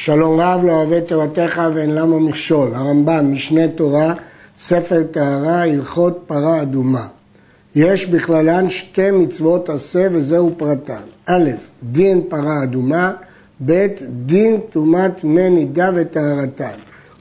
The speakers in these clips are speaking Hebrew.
שלום רב לא אוהב תורתך ואין למה מכשול. הרמב"ם, משנה תורה, ספר טהרה, הלכות פרה אדומה. יש בכללן שתי מצוות עשה וזהו פרטן. א', דין פרה אדומה, ב', דין טומאת מי נידה וטהרתן.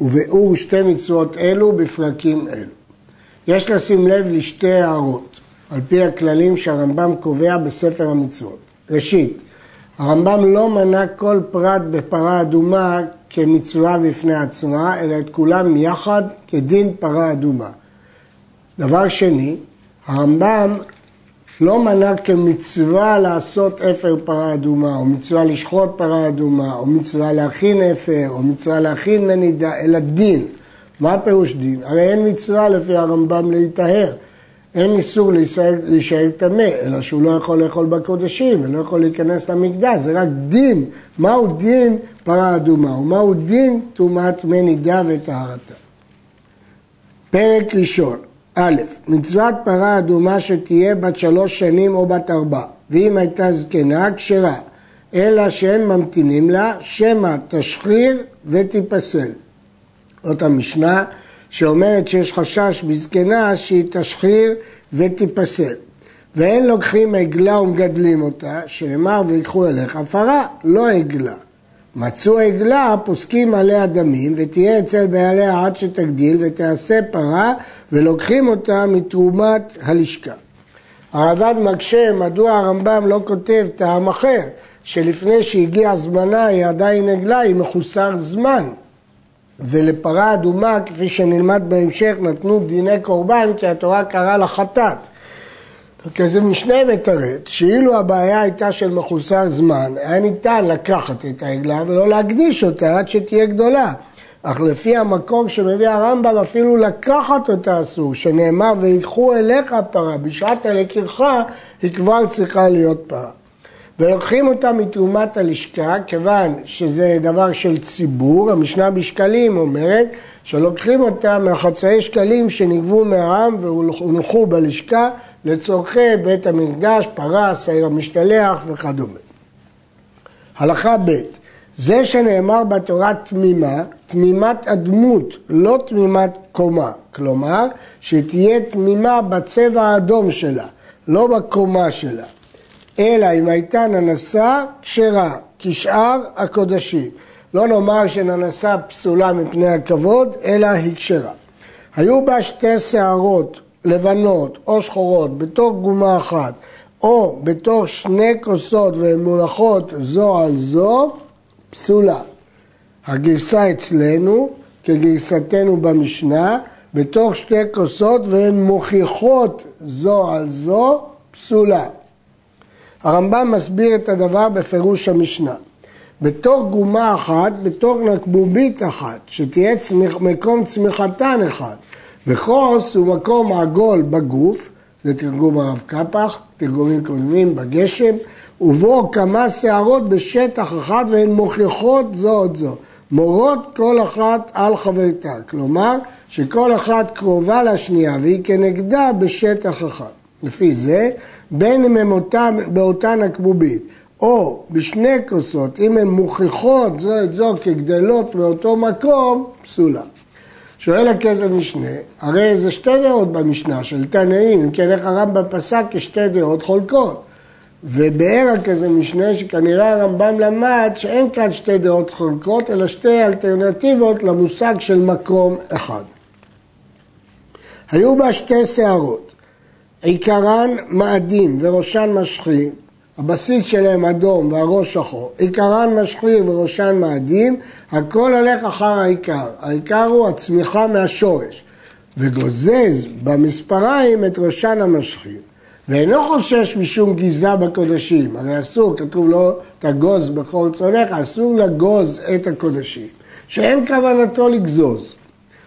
וביאור שתי מצוות אלו בפרקים אלו. יש לשים לב לשתי הערות, על פי הכללים שהרמב"ם קובע בספר המצוות. ראשית, הרמב"ם לא מנה כל פרט בפרה אדומה כמצווה בפני עצמה, אלא את כולם יחד כדין פרה אדומה. דבר שני, הרמב"ם לא מנה כמצווה לעשות אפר פרה אדומה, או מצווה לשחוט פרה אדומה, או מצווה להכין אפר, או מצווה להכין מנידה, אלא דין. מה פירוש דין? הרי אין מצווה לפי הרמב"ם להיטהר. אין איסור להישאר טמא, אלא שהוא לא יכול לאכול בקודשים ולא יכול להיכנס למקדש, זה רק דין. מהו דין פרה אדומה ומהו דין טומאת מי נידה וטהרתה. פרק ראשון, א', מצוות פרה אדומה שתהיה בת שלוש שנים או בת ארבע, ואם הייתה זקנה, כשרה, אלא שאין ממתינים לה, שמא תשחיר ותיפסל. זאת המשנה שאומרת שיש חשש בזקנה שהיא תשחיר ותיפסל. ואין לוקחים עגלה ומגדלים אותה, שנאמר ויקחו אליך פרה, לא עגלה. מצאו עגלה, פוסקים עליה דמים, ותהיה אצל בעליה עד שתגדיל, ותעשה פרה, ולוקחים אותה מתרומת הלשכה. הרב"ד מקשה מדוע הרמב"ם לא כותב טעם אחר, שלפני שהגיע זמנה היא עדיין עגלה, היא מחוסר זמן. ולפרה אדומה, כפי שנלמד בהמשך, נתנו דיני קורבן כי התורה קראה לה חטאת. כזה משנה מתרץ, שאילו הבעיה הייתה של מחוסר זמן, היה ניתן לקחת את העגלה ולא להקדיש אותה עד שתהיה גדולה. אך לפי המקור שמביא הרמב"ם, אפילו לקחת אותה אסור, שנאמר ויקחו אליך פרה, בשעת הלקיחה היא כבר צריכה להיות פרה. ולוקחים אותה מתרומת הלשכה, כיוון שזה דבר של ציבור, המשנה בשקלים אומרת שלוקחים אותה מהחצאי שקלים שנגבו מהעם והונחו בלשכה לצורכי בית המקדש, פרה, שעיר המשתלח וכדומה. הלכה ב' זה שנאמר בתורה תמימה, תמימת הדמות, לא תמימת קומה. כלומר, שתהיה תמימה בצבע האדום שלה, לא בקומה שלה. אלא אם הייתה ננסה כשרה, כשאר הקודשים. לא נאמר שננסה פסולה מפני הכבוד, אלא היא כשרה. היו בה שתי שערות לבנות או שחורות בתוך גומה אחת, או בתוך שני כוסות והן מונחות זו על זו, פסולה. הגרסה אצלנו, כגרסתנו במשנה, בתוך שתי כוסות והן מוכיחות זו על זו, פסולה. הרמב"ם מסביר את הדבר בפירוש המשנה. בתוך גומה אחת, בתוך נקבובית אחת, שתהיה צמיח, מקום צמיחתן אחד. וחוס הוא מקום עגול בגוף, זה תרגום הרב קפח, תרגומים קודמים בגשם, ובו כמה שערות בשטח אחד והן מוכיחות זו את זו. מורות כל אחת על חברתה, כלומר שכל אחת קרובה לשנייה והיא כנגדה בשטח אחד. לפי זה, בין אם הם אותם, באותה נקבובית או בשני כוסות, אם הן מוכיחות זו את זו כגדלות באותו מקום, פסולה. שואל הכסף משנה, הרי זה שתי דעות במשנה של תנאים, אם כן איך הרמב"ם פסק כשתי דעות חולקות. ובאר הכסף משנה שכנראה הרמב"ם למד שאין כאן שתי דעות חולקות, אלא שתי אלטרנטיבות למושג של מקום אחד. היו בה שתי שערות, עיקרן מאדים וראשן משחיר, הבסיס שלהם אדום והראש שחור, עיקרן משחיר וראשן מאדים, הכל הולך אחר העיקר. העיקר הוא הצמיחה מהשורש, וגוזז במספריים את ראשן המשחיר. ואינו חושש משום גיזה בקודשים, הרי אסור, כתוב לו תגוז בכל צונך, אסור לגוז את הקודשים, שאין כוונתו לגזוז.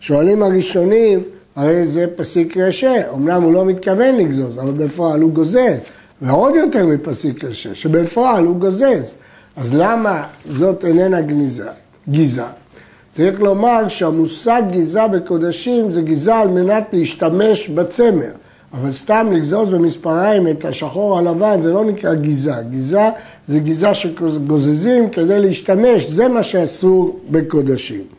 שואלים הראשונים, הרי זה פסיק רשע, אמנם הוא לא מתכוון לגזוז, אבל בפועל הוא גוזז, ועוד יותר מפסיק רשע, שבפועל הוא גוזז. אז למה זאת איננה גניזה, גיזה? צריך לומר שהמושג גיזה בקודשים זה גיזה על מנת להשתמש בצמר. אבל סתם לגזוז במספריים את השחור הלבן זה לא נקרא גיזה. גיזה זה גיזה שגוזזים כדי להשתמש, זה מה שאסור בקודשים.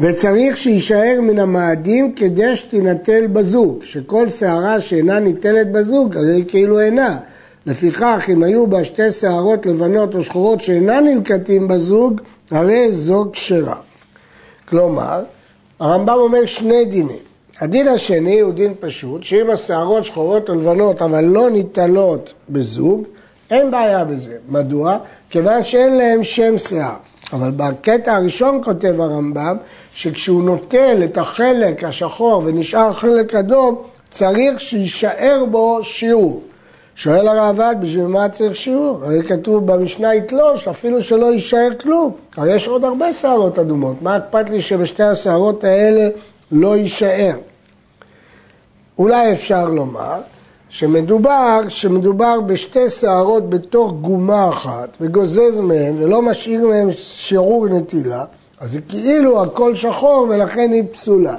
וצריך שיישאר מן המאדים כדי שתינטל בזוג, שכל שערה שאינה ניטלת בזוג, הרי כאילו אינה. לפיכך, אם היו בה שתי שערות לבנות או שחורות שאינן נלקטים בזוג, הרי זו כשרה. כלומר, הרמב"ם אומר שני דינים. הדין השני הוא דין פשוט, שאם השערות שחורות או לבנות אבל לא ניטלות בזוג, אין בעיה בזה. מדוע? כיוון שאין להם שם שיער. אבל בקטע הראשון כותב הרמב"ם, שכשהוא נוטל את החלק השחור ונשאר חלק אדום, צריך שיישאר בו שיעור. שואל הראב"ד, בשביל מה צריך שיעור? הרי כתוב במשנה יתלוש, אפילו שלא יישאר כלום. הרי יש עוד הרבה שערות אדומות, מה אכפת לי שבשתי השערות האלה לא יישאר? אולי אפשר לומר שמדובר, שמדובר בשתי שערות בתוך גומה אחת וגוזז מהן ולא משאיר מהן שיעור נטילה, אז זה כאילו הכל שחור ולכן היא פסולה.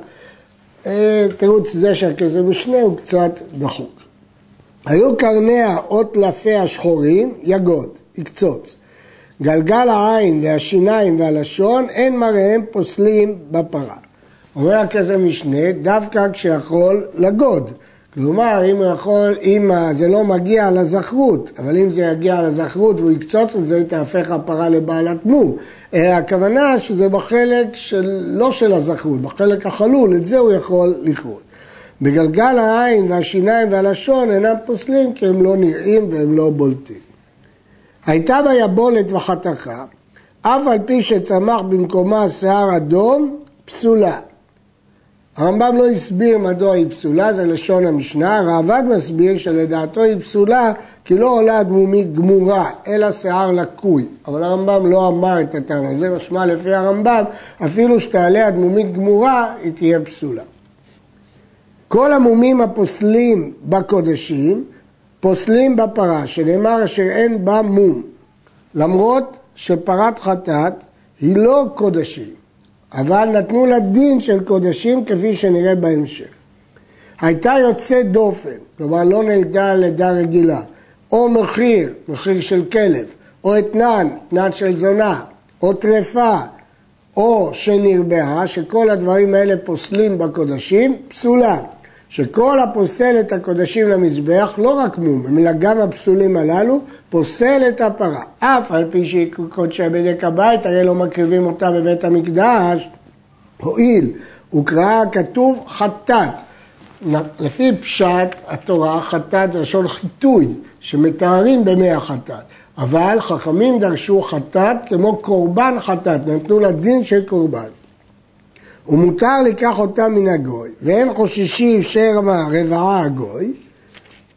אה, תירוץ זה שהכסף משנה הוא קצת דחוק. היו קרניה או טלפי השחורים יגוד, יקצוץ. גלגל העין והשיניים והלשון אין מראיהם פוסלים בפרה. אומר הכסף משנה דווקא כשיכול לגוד. כלומר, אם הוא יכול, אם זה לא מגיע לזכרות, אבל אם זה יגיע לזכרות והוא יקצוץ את זה, היא תהפך הפרה לבעלת מום. אלא הכוונה שזה בחלק של, לא של הזכרות, בחלק החלול, את זה הוא יכול לכרות. בגלגל העין והשיניים והלשון אינם פוסלים כי הם לא נראים והם לא בולטים. הייתה בה יבולת וחתכה, אף על פי שצמח במקומה שיער אדום, פסולה. הרמב"ם לא הסביר מדוע היא פסולה, זה לשון המשנה, הרעב"ד מסביר שלדעתו היא פסולה כי לא עולה דמומית גמורה, אלא שיער לקוי. אבל הרמב"ם לא אמר את הטעם הזה, משמע לפי הרמב"ם, אפילו שתעלה הדמומית גמורה, היא תהיה פסולה. כל המומים הפוסלים בקודשים, פוסלים בפרה, שנאמר אשר אין בה מום. למרות שפרת חטאת היא לא קודשים. אבל נתנו לה דין של קודשים כפי שנראה בהמשך. הייתה יוצאת דופן, כלומר לא נלדה לידה רגילה, או מחיר, מחיר של כלב, או אתנן, אתנן של זונה, או טרפה, או שנרבעה, שכל הדברים האלה פוסלים בקודשים, פסולה. שכל הפוסל את הקודשים למזבח, לא רק מום, אלא גם הפסולים הללו, פוסל את הפרה. אף על פי שהיא קודשי בדק הבית, הרי לא מקריבים אותה בבית המקדש, הואיל, וקרא כתוב חטאת. לפי פשט התורה, חטאת זה לשון חיטוי, שמתארים במי החטאת. אבל חכמים דרשו חטאת כמו קורבן חטאת, נתנו לה דין של קורבן. ומותר לקח אותה מן הגוי, ואין חוששים שרמה רבעה הגוי,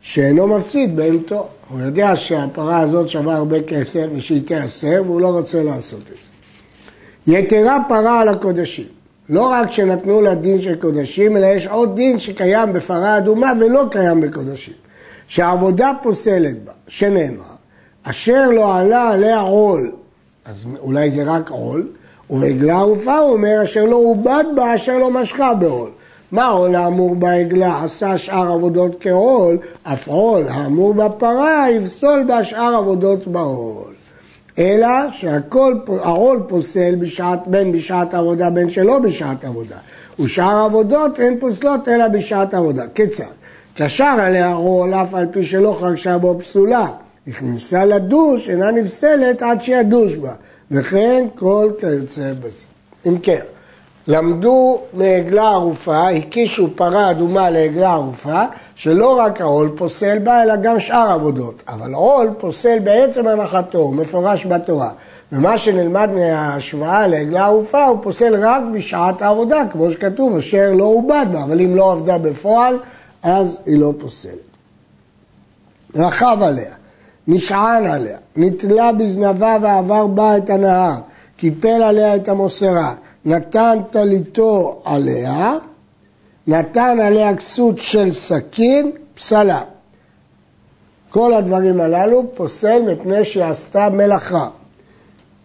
שאינו מפסיד בהמתו. הוא יודע שהפרה הזאת שווה הרבה כסף ושהיא תיאסר, והוא לא רוצה לעשות את זה. יתרה פרה על הקודשים. לא רק שנתנו לה דין של קודשים, אלא יש עוד דין שקיים בפרה אדומה ולא קיים בקודשים. שהעבודה פוסלת בה, שנאמר, אשר לא עלה עליה עול, אז אולי זה רק עול, ובעגלה ערופה הוא אומר, אשר לא עובד בה, אשר לא משכה בעול. מה עול האמור בעגלה עשה שאר עבודות כעול, אף עול האמור בפרה יפסול בה שאר עבודות בעול. אלא שהעול פוסל בשעת, בין בשעת עבודה בין שלא בשעת עבודה. ושאר העבודות הן פוסלות אלא בשעת עבודה. כיצד? קשר עליה עול אף על פי שלא חרשה בו פסולה. נכנסה לדוש, אינה נפסלת עד שידוש בה. וכן כל כיוצא בזה. אם כן, למדו מעגלה ערופה, הקישו פרה אדומה לעגלה ערופה, שלא רק העול פוסל בה, אלא גם שאר עבודות. אבל עול פוסל בעצם הנחתו, מפורש בתורה. ומה שנלמד מההשוואה לעגלה ערופה, הוא פוסל רק בשעת העבודה, כמו שכתוב, אשר לא עובד בה, אבל אם לא עבדה בפועל, אז היא לא פוסלת. רחב עליה. נשען עליה, נתלה בזנבה ועבר בה את הנהר, קיפל עליה את המוסרה, נתן טליתו עליה, נתן עליה כסות של סכין, פסלה. כל הדברים הללו פוסל מפני שהיא עשתה מלאכה.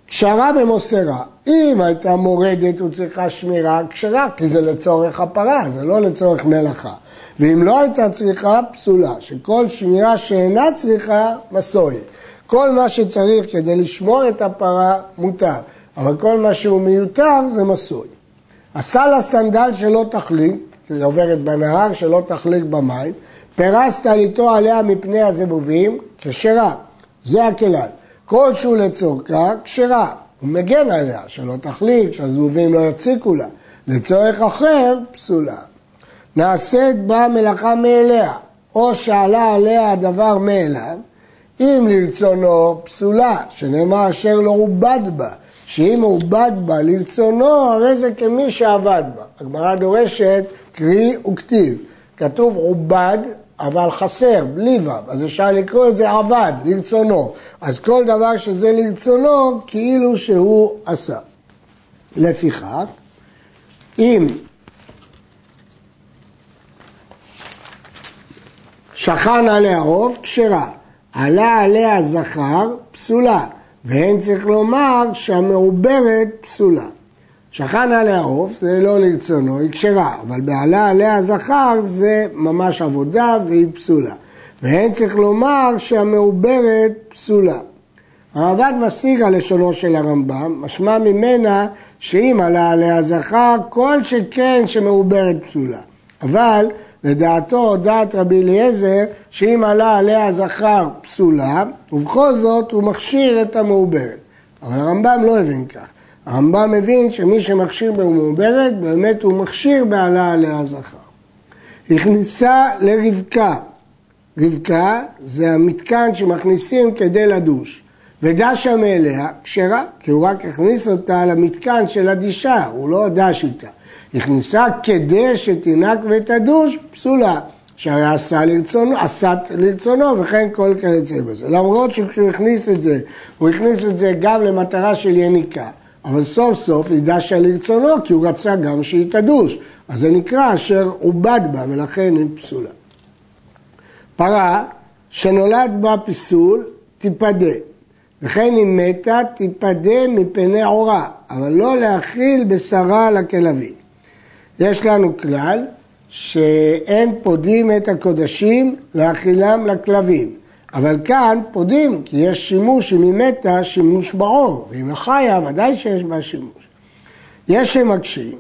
כשרה במוסרה, אם הייתה מורדת וצריכה שמירה, כשרה, כי זה לצורך הפרה, זה לא לצורך מלאכה. ואם לא הייתה צריכה, פסולה, שכל שמירה שאינה צריכה, מסורת. כל מה שצריך כדי לשמור את הפרה, מותר, אבל כל מה שהוא מיותר, זה מסוי. עשה לה סנדל שלא תחליק, היא עוברת בנהר, שלא תחליק במים, פרסת איתו עליה מפני הזבובים, כשרה, זה הכלל. כל שהוא לצורכה, כשרה. הוא מגן עליה, שלא תחליק, שהזבובים לא יציקו לה. לצורך אחר, פסולה. נעשית בה מלאכה מאליה, או שעלה עליה הדבר מאליו, אם לרצונו פסולה, שנאמר אשר לא עובד בה, שאם עובד בה לרצונו, הרי זה כמי שעבד בה. הגמרא דורשת קרי וכתיב. כתוב עובד, אבל חסר, בלי ו', אז אפשר לקרוא את זה עבד, לרצונו. אז כל דבר שזה לרצונו, כאילו שהוא עשה. לפיכך, אם שכן עליה עוף, כשרה. עלה עליה זכר, פסולה. ואין צריך לומר שהמעוברת פסולה. שכן עליה עוף, זה לא לרצונו, היא כשרה, אבל בעלה עליה זכר זה ממש עבודה והיא פסולה. ואין צריך לומר שהמעוברת פסולה. הרב"ד משיג על לשונו של הרמב"ם, משמע ממנה שאם עלה עליה זכר, כל שכן שמעוברת פסולה. אבל לדעתו, דעת רבי אליעזר, שאם עלה עליה זכר פסולה, ובכל זאת הוא מכשיר את המעוברת. אבל הרמב"ם לא הבין כך. הרמב"ם מבין שמי שמכשיר במעוברת, באמת הוא מכשיר בעלה עליה זכר. הכניסה לרבקה. רבקה זה המתקן שמכניסים כדי לדוש. ודשה מאליה כשרה, כי הוא רק הכניס אותה למתקן של הדישה, הוא לא דש איתה. הכניסה כדי שתינק ותדוש, פסולה. שהרי עשה לרצונו, עשת לרצונו, וכן כל כיוצא בזה. למרות שכשהוא הכניס את זה, הוא הכניס את זה גם למטרה של יניקה, אבל סוף סוף היא דשה לרצונו, כי הוא רצה גם שהיא תדוש. אז זה נקרא אשר עובד בה, ולכן היא פסולה. פרה שנולד בה פסול, תיפדה. וכן אם מתה, תיפדה מפני עורה, אבל לא להאכיל בשרה לכלבים. יש לנו כלל שאין פודים את הקודשים להאכילם לכלבים. אבל כאן פודים, כי יש שימוש, אם היא מתה, שימוש בעור, ואם היא חיה, ודאי שיש בה שימוש. יש שמקשים,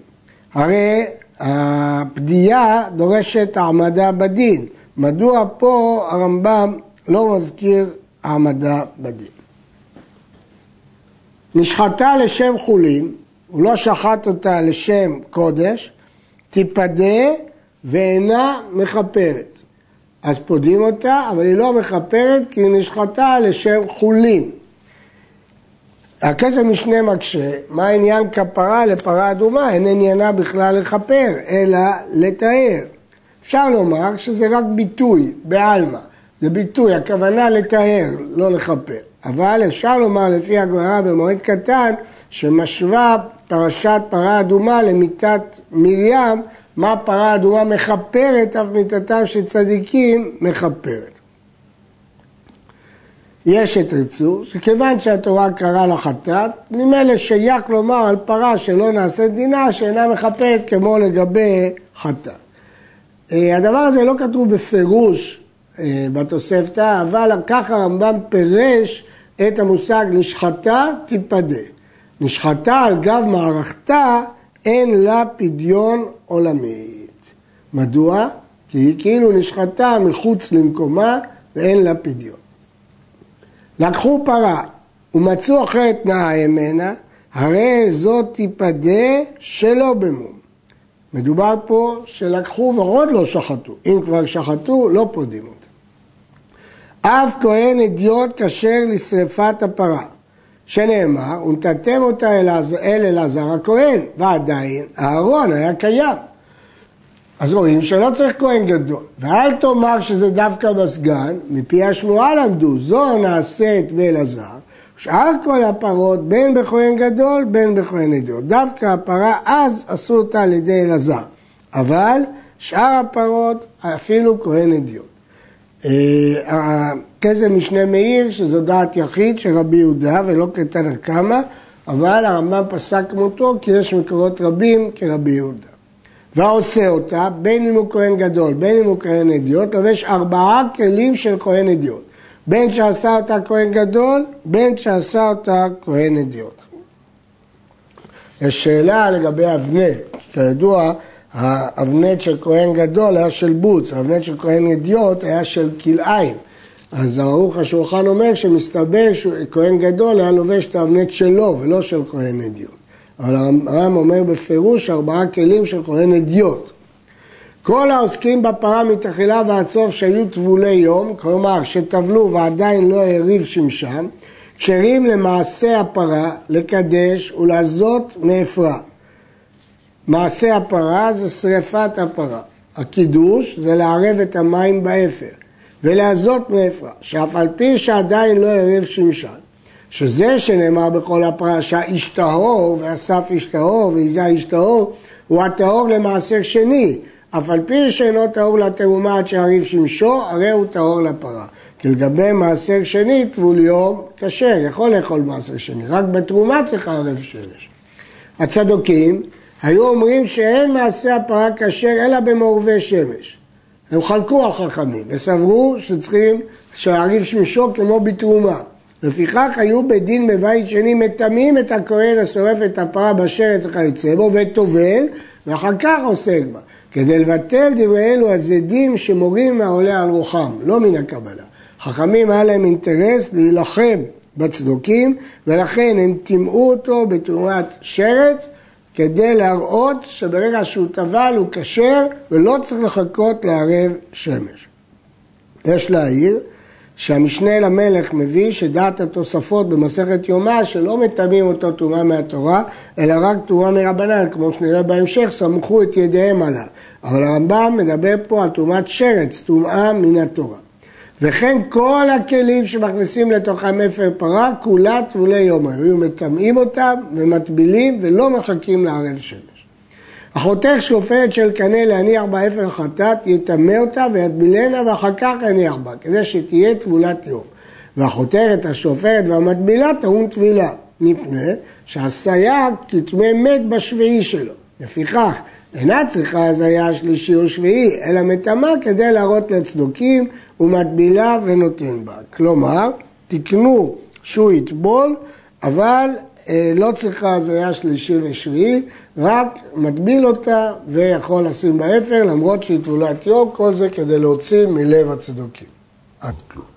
הרי הפדיעה דורשת העמדה בדין. מדוע פה הרמב"ם לא מזכיר העמדה בדין? נשחטה לשם חולין, הוא לא שחט אותה לשם קודש, תיפדה ואינה מכפרת. אז פודים אותה, אבל היא לא מכפרת כי היא נשחטה לשם חולין. הכסף משנה מקשה, מה עניין כפרה לפרה אדומה? אין עניינה בכלל לכפר, אלא לתאר. אפשר לומר שזה רק ביטוי, בעלמא. זה ביטוי, הכוונה לתאר, לא לכפר. אבל אפשר לומר לפי הגמרא במועד קטן, שמשווה פרשת פרה אדומה למיתת מרים, מה פרה אדומה מכפרת, אף מיתתם של צדיקים מכפרת. יש שתרצו, שכיוון שהתורה קראה לה חטאת, ממילא שייך לומר על פרה שלא נעשית דינה, שאינה מכפרת כמו לגבי חטאת. אה, הדבר הזה לא כתוב בפירוש אה, בתוספתא, אבל ככה הרמב"ם פירש את המושג נשחטה תיפדה. נשחטה על גב מערכתה, אין לה פדיון עולמית. מדוע? כי היא כאילו נשחטה מחוץ למקומה ואין לה פדיון. לקחו פרה ומצאו אחרת תנאה ממנה, הרי זאת תיפדה שלא במום. מדובר פה שלקחו ועוד לא שחטו. אם כבר שחטו, לא פודים אותה. אף כהן אדיוט כשר לשרפת הפרה. שנאמר, ונתתם אותה אל אלעזר הכהן, ועדיין אהרון היה קיים. אז רואים שלא צריך כהן גדול. ואל תאמר שזה דווקא בסגן, מפי השמועה למדו, זו נעשית באלעזר, שאר כל הפרות, בין בכהן גדול, בין בכהן אדיוט. דווקא הפרה אז עשו אותה על ידי אלעזר, אבל שאר הפרות אפילו כהן אדיוט. הכסף משנה מאיר, שזו דעת יחיד של רבי יהודה ולא כתנא קמא, אבל הרמב"ם פסק מותו כי יש מקורות רבים כרבי יהודה. והעושה אותה, בין אם הוא כהן גדול, בין אם הוא כהן אדיוט, לובש ארבעה כלים של כהן אדיוט. בין שעשה אותה כהן גדול, בין שעשה אותה כהן אדיוט. יש שאלה לגבי אבנט, כידוע האבנט של כהן גדול היה של בוץ, האבנט של כהן אדיוט היה של כלאיים. אז ערוך השולחן אומר שמסתבר שכהן גדול היה לובש את האבנט שלו ולא של כהן אדיוט. אבל הרמב"ם אומר בפירוש ארבעה כלים של כהן אדיוט. כל העוסקים בפרה מתחילה ועד סוף שהיו טבולי יום, כלומר שטבלו ועדיין לא הריב שמשם, כשרים למעשה הפרה, לקדש ולהזות מאפרה. מעשה הפרה זה שריפת הפרה. הקידוש זה לערב את המים באפר. ולהזות מאפרה, שאף על פי שעדיין לא ערב שמשן, שזה שנאמר בכל הפרשה איש טהור, ואסף איש טהור, והזה איש טהור, הוא הטהור למעשר שני, אף על פי שאינו טהור לתרומה עד שהעריב שמשו, הרי הוא טהור לפרה. כי לגבי מעשר שני, טבול יום כשר, יכול לאכול מעשר שני, רק בתרומה צריך ערב שמש. הצדוקים היו אומרים שאין מעשה הפרה כשר אלא במעורבי שמש. הם חלקו החכמים וסברו שצריכים שעריב שמשו כמו בתרומה. לפיכך היו בדין בבית שני מטמאים את הכהן השורף את הפרה בשרץ וכיוצא בו וטובל ואחר כך עוסק בה. כדי לבטל דברי אלו הזדים שמורים מהעולה על רוחם, לא מן הקבלה. חכמים היה להם אינטרס להילחם בצדוקים ולכן הם טימאו אותו בתרומת שרץ כדי להראות שברגע שהוא טבל הוא כשר ולא צריך לחכות לערב שמש. יש להעיר שהמשנה למלך מביא שדעת התוספות במסכת יומא שלא מטמאים אותו טומאה מהתורה אלא רק טומאה מרבנן כמו שנראה בהמשך סמכו את ידיהם עליו אבל הרמב"ם מדבר פה על טומאת שרץ, טומאה מן התורה וכן כל הכלים שמכניסים לתוכם אפר פרה, כולה טבולי יום. היו מטמאים אותם ומטבילים ולא מחכים לערב שמש. החותך שופרת של קנה להניח בה אפר חטאת, יטמא אותה ויטבילנה ואחר כך יניח בה, כדי שתהיה טבולת יום. והחותרת השופרת והמטבילה טעון טבילה, מפני שעשאוה כטמא מת בשביעי שלו. לפיכך, אינה צריכה הזיה שלישי או שביעי, אלא מטמאה כדי להראות לצדוקים ומטבילה ונותן בה. כלומר, תקנו שהוא יטבול, אבל אה, לא צריכה הזיה שלישי ושביעי, רק מטביל אותה ויכול לשים באפר, למרות שהיא טבולת יום, כל זה כדי להוציא מלב הצדוקים. עד כאן.